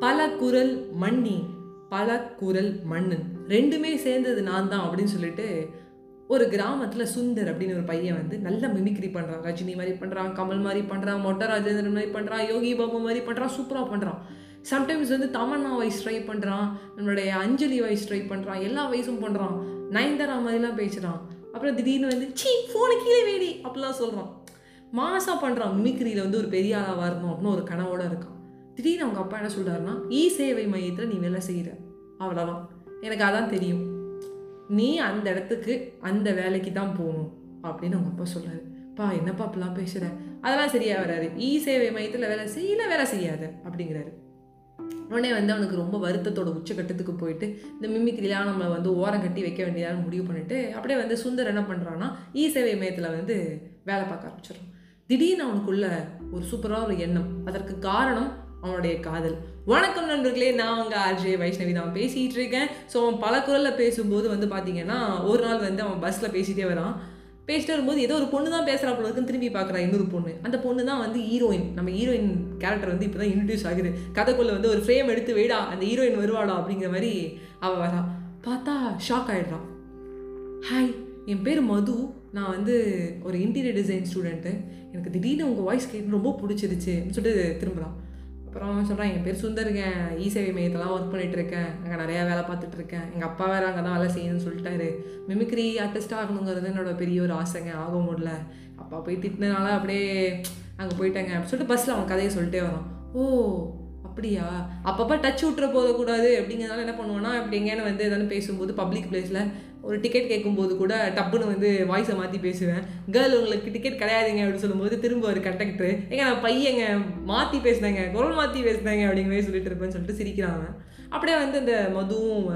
பல குரல் மண்ணி பல குரல் மன்னன் ரெண்டுமே சேர்ந்தது நான் தான் அப்படின்னு சொல்லிட்டு ஒரு கிராமத்தில் சுந்தர் அப்படின்னு ஒரு பையன் வந்து நல்ல மிமிக்ரி பண்ணுறான் ரஜினி மாதிரி பண்ணுறான் கமல் மாதிரி பண்ணுறான் மொட்டை ராஜேந்திரன் மாதிரி பண்ணுறான் யோகி பாபு மாதிரி பண்ணுறான் சூப்பராக பண்ணுறான் சம்டைம்ஸ் வந்து தமன்னா வாய்ஸ் ட்ரை பண்ணுறான் நம்மளுடைய அஞ்சலி வாய்ஸ் ட்ரை பண்ணுறான் எல்லா வயசும் பண்ணுறான் நயன்தாரா மாதிரிலாம் பேசுகிறான் அப்புறம் திடீர்னு வந்து சீ ஃபோனை கீழே வேடி அப்படிலாம் சொல்கிறான் மாசாக பண்ணுறான் மிமிக்ரியில் வந்து ஒரு பெரிய ஆளாக வரணும் அப்படின்னு ஒரு கனவோடு இருக்கான். திடீர்னு அவங்க அப்பா என்ன சொல்கிறாருன்னா இ சேவை மையத்தில் நீ வேலை செய்கிற அவ்வளோதான் எனக்கு அதான் தெரியும். நீ அந்த இடத்துக்கு அந்த வேலைக்கு தான் போகணும் அப்படின்னு அவங்க அப்பா சொல்கிறாரு பா என்னப்பா அப்படிலாம் பேசுகிற அதெல்லாம் சரியாக வராது. இ சேவை மையத்தில் வேலை செய்யல வேலை செய்யாத. அப்படிங்கிறாரு. உடனே வந்து அவனுக்கு ரொம்ப வருத்தத்தோட உச்சக்கட்டத்துக்கு போயிட்டு இந்த மிமிக்ரிலாம் நம்மளை வந்து ஓரம் கட்டி வைக்க வேண்டியதான்னு முடிவு பண்ணிட்டு அப்படியே வந்து சுந்தர் என்ன பண்ணுறான்னா இ சேவை மையத்தில் வந்து வேலை பார்க்க ஆரம்பிச்சிடுறான். திடீர்னு அவனுக்குள்ள ஒரு சூப்பராக ஒரு எண்ணம். அதற்கு காரணம் அவனுடைய காதல். வணக்கம் நண்பர்களே நான் அங்கே ஆர்ஜே வைஷ்ணவி தான் பேசிகிட்டு இருக்கேன். ஸோ அவன் பல குரலில் பேசும்போது வந்து பார்த்தீங்கன்னா ஒரு நாள் வந்து அவன் பஸ்ஸில் பேசிகிட்டே வரான். பேசிட்டு வரும்போது ஏதோ ஒரு பொண்ணு தான் பேசுகிறா போல இருக்குன்னு திரும்பி பார்க்குறா இன்னொரு பொண்ணு. அந்த பொண்ணு தான் வந்து ஹீரோயின் நம்ம ஹீரோயின் கேரக்டர் வந்து இப்போ தான் இன்ட்ரடியூஸ் ஆகுது. கதைக்குள்ளே வந்து ஒரு ஃப்ரேம் எடுத்து வைடா அந்த ஹீரோயின் வருவாடா அப்படிங்கிற மாதிரி அவள் வரா. பார்த்தா ஷாக் ஆகிடுறான் ஹாய் என் பேர் மது. நான் வந்து ஒரு இன்டீரியர் டிசைன் ஸ்டூடெண்ட்டு எனக்கு திடீர்னு உங்கள் வாய்ஸ் கேட்டு ரொம்ப பிடிச்சிருச்சு அப்படின்னு சொல்லிட்டு திரும்புகிறான் அப்புறம் சொல்கிறேன் சொல்கிறான் என் பேர் சுந்தருங்க. இ சேவை மையத்தெல்லாம் ஒர்க் பண்ணிகிட்ருக்கேன் இருக்கேன் அங்கே நிறையா வேலை பார்த்துட்டு இருக்கேன் எங்கள் அப்பா வேறு அங்கே தான் வேலை செய்யணும்னு சொல்லிட்டாரு. மிமிக்ரி ஆர்டிஸ்ட் ஆகணுங்கிறது என்னோட பெரிய ஒரு ஆசைங்க. ஆக முடியல. அப்பா போய் திட்டினால அப்படியே அங்கே போயிட்டாங்க. அப்படின்னு சொல்லிட்டு பஸ்ஸில் அவன் கதையை சொல்லிட்டே வரான் ஓ அப்படியா? அப்பப்போ டச் விட்டுற போதக்கூடாது அப்படிங்கிறதுனால என்ன பண்ணுவோன்னா இப்படி எங்கேன்னு வந்து எதாவது பேசும்போது பப்ளிக் பிளேஸில் ஒரு டிக்கெட் கேட்கும்போது கூட டப்புன்னு வந்து வாய்ஸை மாற்றி பேசுவேன். கேர்ள் உங்களுக்கு டிக்கெட் கிடையாதுங்க அப்படின்னு சொல்லும்போது திரும்ப ஒரு கண்டக்டர் ஏங்க நான் பையங்க மாற்றி பேசினேங்க குரல் மாற்றி பேசினேங்க அப்படிங்கிற மாதிரி சொல்லிட்டு இருப்பேன்னு சொல்லிட்டு சிரிக்கிறாங்க அப்படியே வந்து இந்த மதுவும்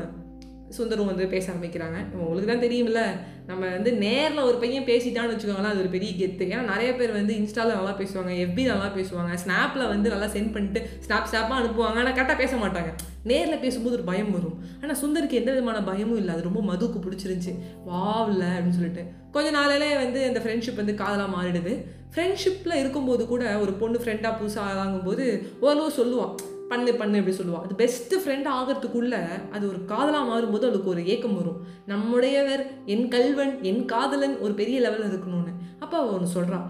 சுந்தரும் வந்து பேச ஆரம்பிக்கிறாங்க. உங்களுக்கு தான் தெரியும்ல நம்ம வந்து நேரில் ஒரு பையன் பேசிட்டான்னு வச்சுக்கோங்களேன் அது ஒரு பெரிய கெத்து. ஏன்னா நிறைய பேர் வந்து இன்ஸ்டாவில் நல்லா பேசுவாங்க எஃபி நல்லா பேசுவாங்க ஸ்னாப்பில் வந்து நல்லா சென்ட் பண்ணிட்டு ஸ்னாப் ஸ்னாப்பாக அனுப்புவாங்க ஆனால் கரெக்டாக பேச மாட்டாங்க. நேரில் பேசும்போது ஒரு பயம் வரும். ஆனால் சுந்தருக்கு எந்த விதமான பயமும் இல்லை. அது ரொம்ப மதுவுக்கு பிடிச்சிருந்துச்சி. வாவில் அப்படின்னு சொல்லிட்டு. கொஞ்ச நாளிலே வந்து அந்த ஃப்ரெண்ட்ஷிப் வந்து காதலாக மாறிடுது. ஃப்ரெண்ட்ஷிப்பில் இருக்கும்போது கூட ஒரு பொண்ணு ஃப்ரெண்டாக புதுசாக ஆகும்போது ஓரளவு சொல்லுவான் பண்ணு பண்ணு அப்படி சொல்லுவாள் அது பெஸ்ட்டு ஃப்ரெண்ட் ஆகிறதுக்குள்ளே அது ஒரு காதலாக மாறும்போது அதுக்கு ஒரு ஏக்கம் வரும். நம்முடையவர் என் கல்வன் என் காதலன் ஒரு பெரிய லெவலில் இருக்கணும்னு. அப்போ அவள் ஒன்று சொல்கிறான்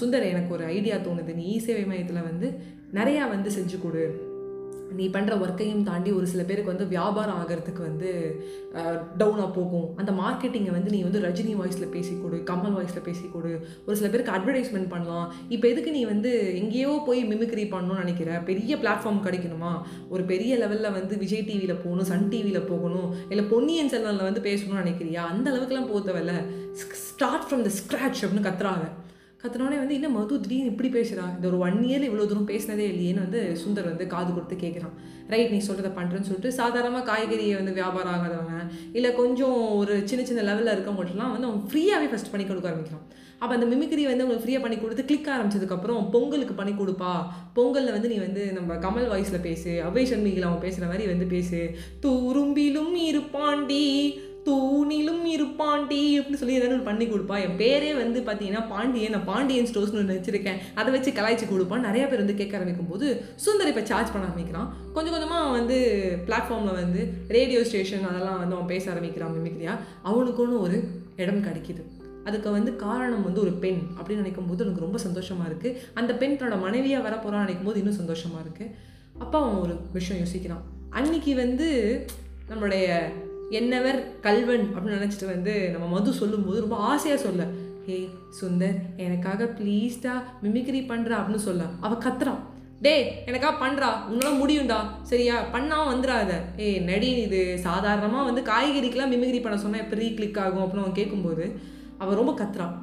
சுந்தர் எனக்கு ஒரு ஐடியா தோணுது. நீ இ சேவை மையத்தில் வந்து நிறையா வந்து செஞ்சு கொடு. நீ பண்ணுற ஒர்க்கையும் தாண்டி ஒரு சில பேருக்கு வந்து வியாபாரம் ஆகிறதுக்கு வந்து டவுனாக போகும். அந்த மார்க்கெட்டிங்கை வந்து நீ வந்து ரஜினி வாய்ஸில் பேசி கொடு கமல் வாய்ஸில் பேசி கொடு. ஒரு சில பேருக்கு அட்வர்டைஸ்மெண்ட் பண்ணலாம். இப்போ எதுக்கு நீ வந்து எங்கேயோ போய் மிமிக்ரி பண்ணணும்னு நினைக்கிற? பெரிய பிளாட்ஃபார்ம் கிடைக்கணுமா? ஒரு பெரிய லெவலில் வந்து விஜய் டிவியில் போகணும் சன் டிவியில் போகணும் இல்லை பொன்னியின் செல்வனில் வந்து பேசணும்னு நினைக்கிறியா? அந்த அளவுக்குலாம் போக ஸ்டார்ட் ஃப்ரம் த ஸ்க்ராட்ச் அப்படின்னு கத்துறாங்க. கத்துனோடனே வந்து என்ன மது? திடீர்னு இப்படி பேசுகிறா இந்த ஒரு ஒன் இயரில் இவ்வளோ தூரம் பேசினதே இல்லையேன்னு வந்து சுந்தர் வந்து காது கொடுத்து கேட்குறான் ரைட் நீ சொல்கிறத பண்ணுறேன்னு சொல்லிட்டு சாதாரணமாக காய்கறியை வந்து வியாபாரம் ஆகாதவங்க இல்லை கொஞ்சம் ஒரு சின்ன சின்ன லெவலில் இருக்கவங்கள்ட்டலாம் வந்து அவன் ஃப்ரீயாகவே ஃபஸ்ட் பண்ணி கொடுக்க ஆரம்பிக்கிறான். அப்போ அந்த மிமிக்ரி வந்து உங்களுக்கு ஃப்ரீயாக பண்ணி கொடுத்து கிளிக் ஆரம்பிச்சதுக்கப்புறம் பொங்கலுக்கு பண்ணி கொடுப்பா. பொங்கலில் வந்து நீ வந்து நம்ம கமல் வாய்ஸில் பேசு. அவை சண்மிகில் அவன் பேசுகிற மாதிரி வந்து பேசு. தூரும்பிலும் இருப்பாண்டி தூ பாண்டி அப்படின்னு சொல்லி ஏதாவது ஒன்று பண்ணி கொடுப்பா. என் பேரே வந்து பார்த்தீங்கன்னா பாண்டியன். நான் பாண்டியன் ஸ்டோர்ஸ்னு ஒன்று வச்சிருக்கேன். அதை வச்சு கலாய்ச்சி கொடுப்பான் நிறைய பேர் வந்து கேட்க ஆரம்பிக்கும் போது சுந்தர் இப்போ சார்ஜ் பண்ண ஆரம்பிக்கிறான். கொஞ்சம் கொஞ்சமாக வந்து பிளாட்ஃபார்மில் வந்து ரேடியோ ஸ்டேஷன் அதெல்லாம் வந்து அவன் பேச ஆரம்பிக்கிறான் மிமிக்ரியா அவனுக்குன்னு ஒரு இடம் கிடைக்கிது. அதுக்கு வந்து காரணம் வந்து ஒரு பெண் அப்படின்னு நினைக்கும் போது எனக்கு ரொம்ப சந்தோஷமாக இருக்குது அந்த பெண் தன்னோட மனைவியாக வர போகிறான்னு நினைக்கும் போது இன்னும் சந்தோஷமாக இருக்குது அப்போ அவன் ஒரு விஷயம் யோசிக்கிறான். அன்னைக்கு வந்து நம்மளுடைய என்னவர் கல்வன் அப்படின்னு நினச்சிட்டு வந்து நம்ம மது சொல்லும்போது ரொம்ப ஆசையாக சொல்ல ஹே சுந்தர் எனக்காக ப்ளீஸ்டா மிமிக்ரி பண்ணுறா அப்படின்னு சொல்ல. அவள் கத்துறான் டே எனக்கா பண்ணுறா உன்னால முடியும்டா. சரியா பண்ணா வந்துடாத ஏ நடி இது? சாதாரணமாக வந்து காய்கறிக்கெலாம் மிமிக்ரி பண்ண சொன்னால் எப்படி கிளிக் ஆகும்? அப்படின்னு அவன் கேட்கும்போது அவள் ரொம்ப கத்துறான்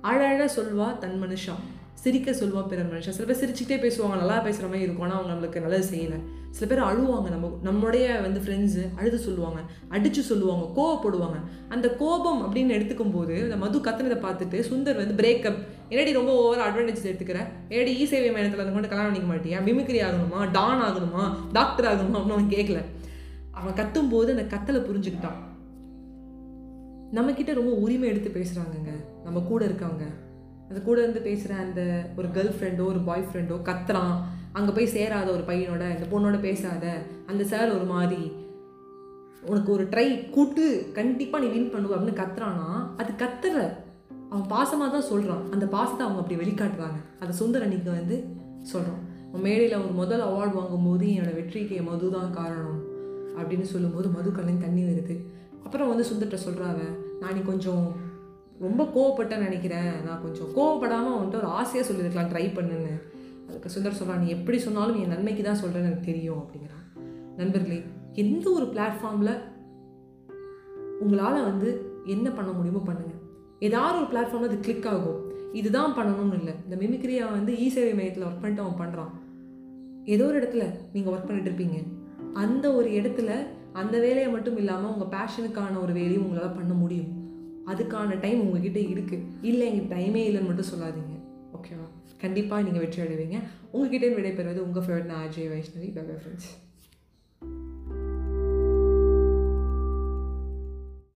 அழகாக சொல்வா தன் மனுஷா. சிரிக்க சொல்லுவோம் பிற மனுஷன். சில பேர் சிரிச்சுக்கிட்டே பேசுவாங்க நல்லா பேசுகிற மாதிரி இருக்கும். ஆனால் அவங்க நம்மளுக்கு நல்லது செய்யலை. சில பேர் அழுவாங்க. நம்ம நம்மளுடைய வந்து ஃப்ரெண்ட்ஸு அழுது சொல்லுவாங்க அடித்து சொல்லுவாங்க கோவப்படுவாங்க. அந்த கோபம் அப்படின்னு எடுத்துக்கும் போது அந்த மது கத்துனதை பார்த்துட்டு சுந்தர் வந்து பிரேக்கப் என்னடி ரொம்ப ஓவர் அட்வான்டேஜ் எடுத்துக்கிற? ஏடி இ சேவை மையத்தில் வந்து கொண்டு கல்யாணம் பண்ணிக்க மாட்டியா? மிமிக்ரி ஆகணுமா? டான் ஆகணுமா? டாக்டர் ஆகணுமா? அப்படின்னு அவன் கேட்கல அவன் கத்தும் போது அந்த கத்தலை புரிஞ்சுக்கிட்டான். நம்மக்கிட்ட ரொம்ப உரிமை எடுத்து பேசுகிறாங்கங்க நம்ம கூட இருக்கவங்க. அந்த கூட இருந்து பேசுகிற அந்த ஒரு கேர்ள் ஃப்ரெண்டோ ஒரு பாய் ஃப்ரெண்டோ கத்துறான். அங்கே போய் சேராத ஒரு பையனோட இந்த பொண்ணோட பேசாத. அந்த சார் ஒரு மாதிரி உனக்கு ஒரு ட்ரை கூட்டு கண்டிப்பாக நீ வின் பண்ணுவ அப்படின்னு கத்துறானா. அது கத்துற அவன் பாசமாக தான் சொல்கிறான் அந்த பாசத்தை அவங்க அப்படி வெளிக்காட்டுறாங்க அதை சுந்தர் அன்னைக்கு வந்து சொல்கிறான் அவன் மேடையில் ஒரு முதல் அவார்டு வாங்கும்போது என்னோட வெற்றிக்கு என் மது தான் காரணம் அப்படின்னு சொல்லும்போது மது கலந்து தண்ணி வருது. அப்புறம் வந்து சுந்தர்கிட்ட சொல்கிறாவ நான் நீ கொஞ்சம் ரொம்ப கோவப்பட்டேன்னு நினைக்கிறேன். நான் கொஞ்சம் கோவப்படாமல் வந்துட்டு ஒரு ஆசையாக சொல்லியிருக்கலாம் ட்ரை பண்ணுன்னு. அதுக்கு சுந்தர் சொல்கிறான் நீ எப்படி சொன்னாலும் என் நன்மைக்கு தான் சொல்கிறேன்னு எனக்கு தெரியும் அப்படிங்கிறான். நண்பர்களே எந்த ஒரு பிளாட்ஃபார்மில் உங்களால் வந்து என்ன பண்ண முடியுமோ பண்ணுங்கள் ஏதாவது ஒரு பிளாட்ஃபார்மில் அது கிளிக் ஆகும். இதுதான் பண்ணணும்னு இல்லை. இந்த மிமிக்ரியா வந்து இ சேவை மையத்தில் ஒர்க் பண்ணிட்டு அவன் பண்ணுறான் ஏதோ ஒரு இடத்துல நீங்கள் ஒர்க் பண்ணிட்டு இருப்பீங்க. அந்த ஒரு இடத்துல அந்த வேலையை மட்டும் இல்லாமல் உங்கள் பேஷனுக்கான ஒரு வேலையும் உங்களால் பண்ண முடியும். அதுக்கான டைம் உங்ககிட்ட இருக்குது இல்லை எங்கள் டைமே இல்லைன்னு மட்டும் சொல்லாதீங்க. ஓகேவா கண்டிப்பாக நீங்கள் வெற்றி அடைவீங்க. உங்ககிட்ட விடைபெறுவது உங்கள் ஃபேவரட் நான் அஜய் வைஷ்ணவி பை ஃப்ரெண்ட்ஸ்